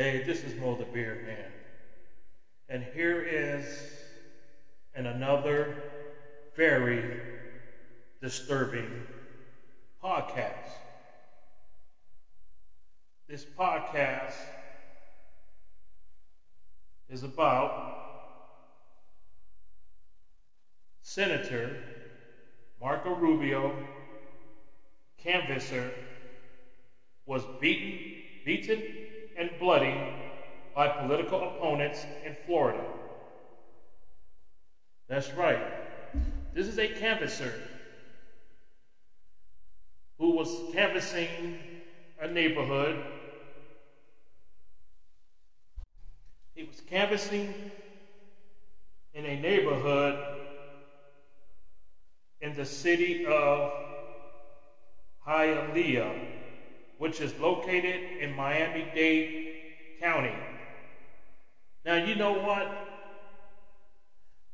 Hey, this is Mo the Beard Man. And here is an another very disturbing podcast. This podcast is about Senator Marco Rubio, canvasser, was beaten, beaten and bloody by political opponents in Florida. That's right. This is a canvasser who was canvassing a neighborhood. He was canvassing in a neighborhood in the city of Hialeah, which is located in Miami Dade County. Now, you know what?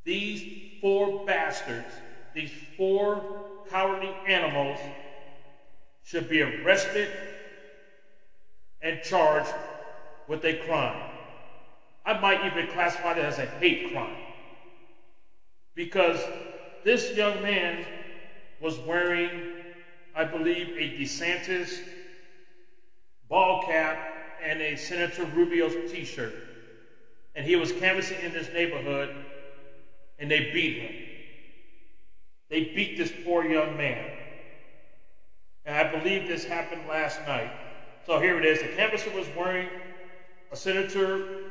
These four bastards, these four cowardly animals, should be arrested and charged with a crime. I might even classify it as a hate crime. Because this young man was wearing, I believe, a DeSantis ball cap and a Senator Rubio's t shirt. And he was canvassing in this neighborhood and they beat him. They beat this poor young man. And I believe this happened last night. So here it is. The canvasser was wearing a Senator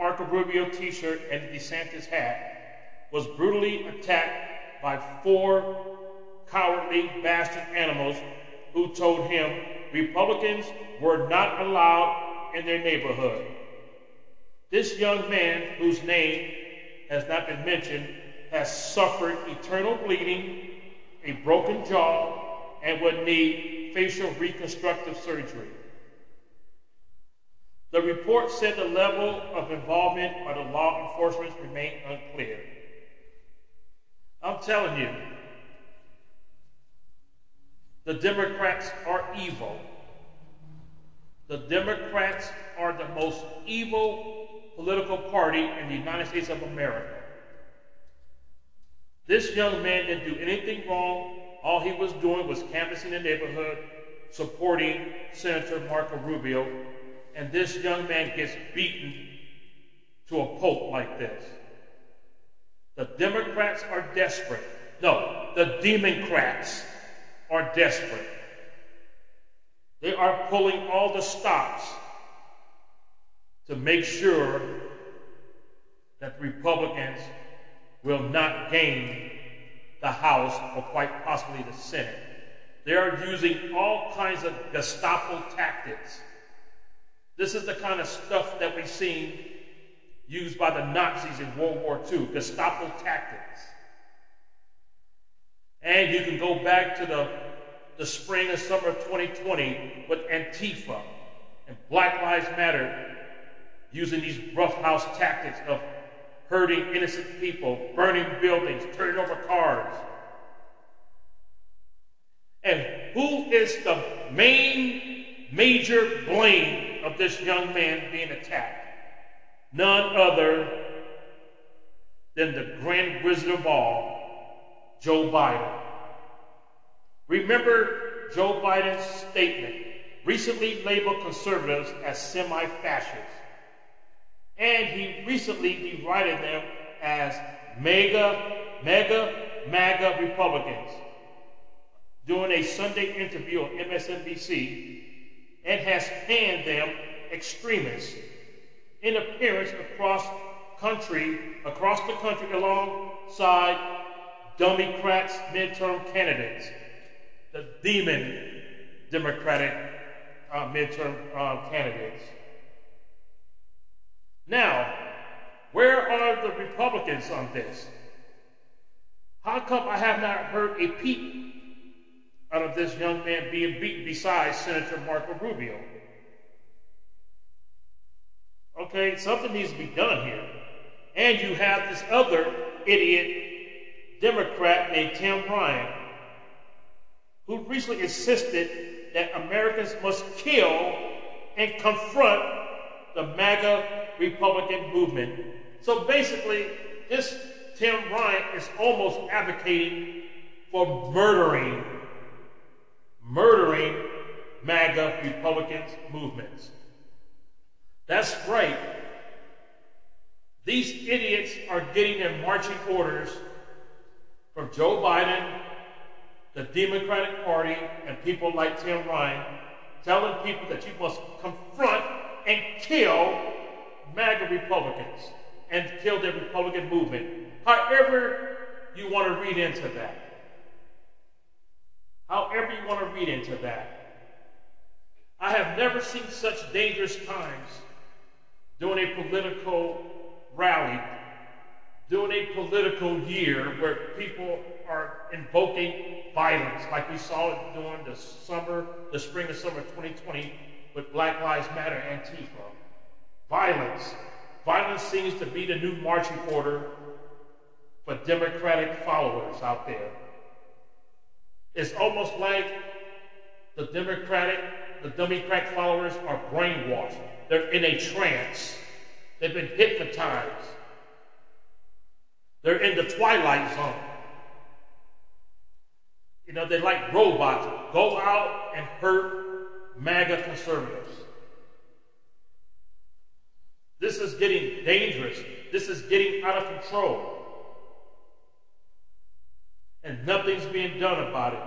Marco Rubio t shirt and a DeSantis hat, was brutally attacked by four cowardly bastard animals who told him Republicans were not allowed in their neighborhood. This young man, whose name has not been mentioned, has suffered eternal bleeding, a broken jaw, and would need facial reconstructive surgery. The report said the level of involvement by the law enforcement remained unclear. I'm telling you, the Democrats are evil. The Democrats are the most evil political party in the United States of America. This young man didn't do anything wrong. All he was doing was canvassing the neighborhood, supporting Senator Marco Rubio, and this young man gets beaten to a pulp like this. The Democrats are desperate. No, the Democrats are desperate. They are pulling all the stops to make sure that Republicans will not gain the House or quite possibly the Senate. They are using all kinds of Gestapo tactics. This is the kind of stuff that we've seen used by the Nazis in World War II Gestapo tactics. And you can go back to the, the spring and summer of 2020 with Antifa and Black Lives Matter using these roughhouse tactics of hurting innocent people, burning buildings, turning over cars. And who is the main major blame of this young man being attacked? None other than the grand wizard of all, Joe Biden. Remember Joe Biden's statement, recently labeled conservatives as semi fascists. And he recently derided them as mega, mega, MAGA Republicans during a Sunday interview on MSNBC and has panned them extremists in appearance across country, across the country alongside Democrats midterm candidates, the demon Democratic uh, midterm uh, candidates. Now, where are the Republicans on this? How come I have not heard a peep out of this young man being beaten besides Senator Marco Rubio? Okay, something needs to be done here. And you have this other idiot Democrat named Tim Ryan, who recently insisted that Americans must kill and confront the MAGA Republican movement. So basically, this Tim Ryan is almost advocating for murdering, murdering MAGA Republicans movements. That's right. These idiots are getting their marching orders from Joe Biden, the Democratic Party, and people like Tim Ryan, telling people that you must confront and kill MAGA Republicans and kill the Republican movement. However, you want to read into that. However, you want to read into that. I have never seen such dangerous times during a political rally, during a political year where people are invoking violence, like we saw it during the summer, the spring and summer 2020 with Black Lives Matter Antifa. Violence. Violence seems to be the new marching order for Democratic followers out there. It's almost like the Democratic, the Democratic followers are brainwashed. They're in a trance. They've been hypnotized. In the twilight zone. You know, they're like robots. Go out and hurt MAGA conservatives. This is getting dangerous. This is getting out of control. And nothing's being done about it.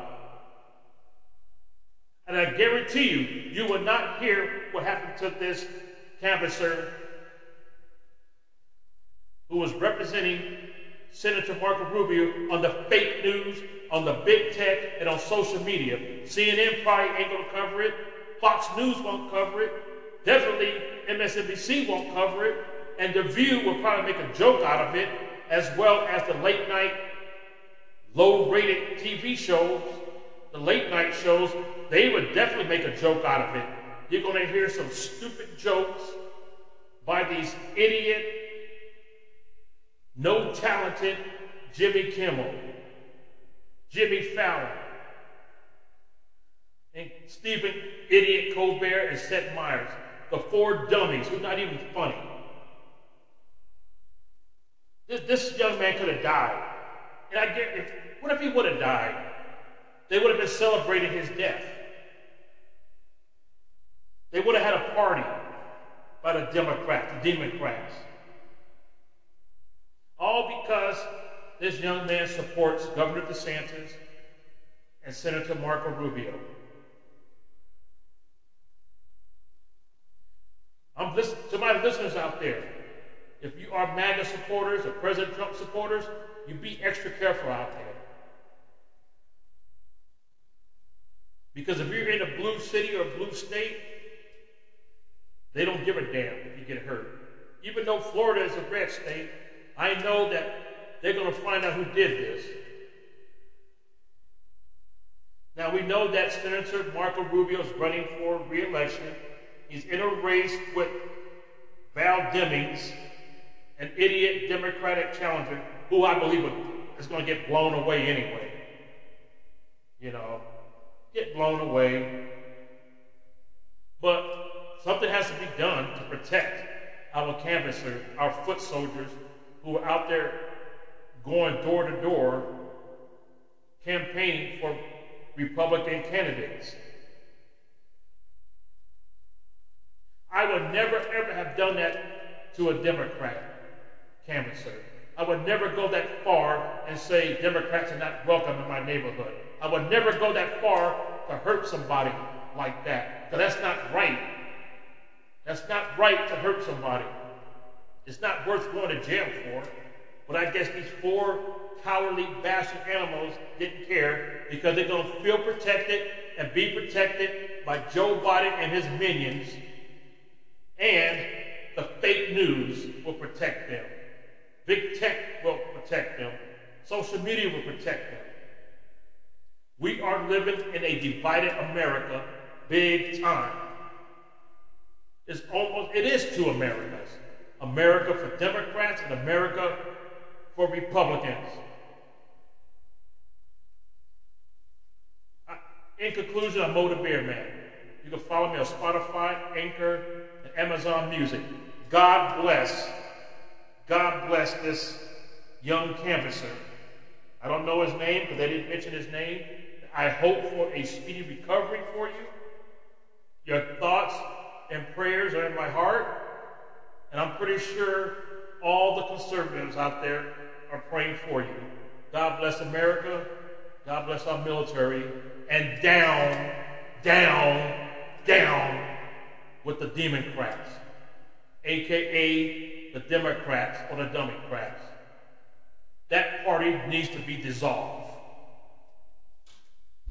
And I guarantee you, you will not hear what happened to this canvasser who was representing Senator Marco Rubio on the fake news, on the big tech, and on social media. CNN probably ain't to cover it. Fox News won't cover it. Definitely MSNBC won't cover it. And The View will probably make a joke out of it, as well as the late night, low rated TV shows, the late night shows. They would definitely make a joke out of it. You're to hear some stupid jokes by these idiot, no talented Jimmy Kimmel, Jimmy Fallon, and Stephen Idiot Colbert and Seth Meyers the four dummies who's not even funny. This, this young man could have died. And I get if what if he would have died? They would have been celebrating his death. They would have had a party by the Democrats, the Democrats. Because this young man supports Governor DeSantis and Senator Marco Rubio. I'm to my listeners out there. If you are MAGA supporters or President Trump supporters, you be extra careful out there. Because if you're in a blue city or a blue state, they don't give a damn if you get hurt. Even though Florida is a red state, I know that they're going to find out who did this. Now we know that Senator Marco Rubio is running for re-election. He's in a race with Val Demings, an idiot Democratic challenger, who I believe is going to get blown away anyway. You know, get blown away. But something has to be done to protect our canvassers, our foot soldiers who are out there going door to door campaigning for Republican candidates. I would never, ever have done that to a Democrat canvasser. I would never go that far and say Democrats are not welcome in my neighborhood. I would never go that far to hurt somebody like that. Because that's not right. That's not right to hurt somebody. It's not worth going to jail for. But I guess these four cowardly bastard animals didn't care because they're going to feel protected and be protected by Joe Biden and his minions and the fake news will protect them. Big tech will protect them. Social media will protect them. We are living in a divided America big time. It's almost, it is two Americas. America for Democrats and America for Republicans. In conclusion, I'm Mo the Man. You can follow me on Spotify, Anchor, and Amazon Music. God bless, God bless this young canvasser. I don't know his name because they didn't mention his name. I hope for a speedy recovery for you. Your thoughts and prayers are in my heart, and I'm pretty sure all the conservatives out there are praying for you. God bless America. God bless our military. And down, down, down with the Democrats, aka the Democrats or the Democrats. That party needs to be dissolved.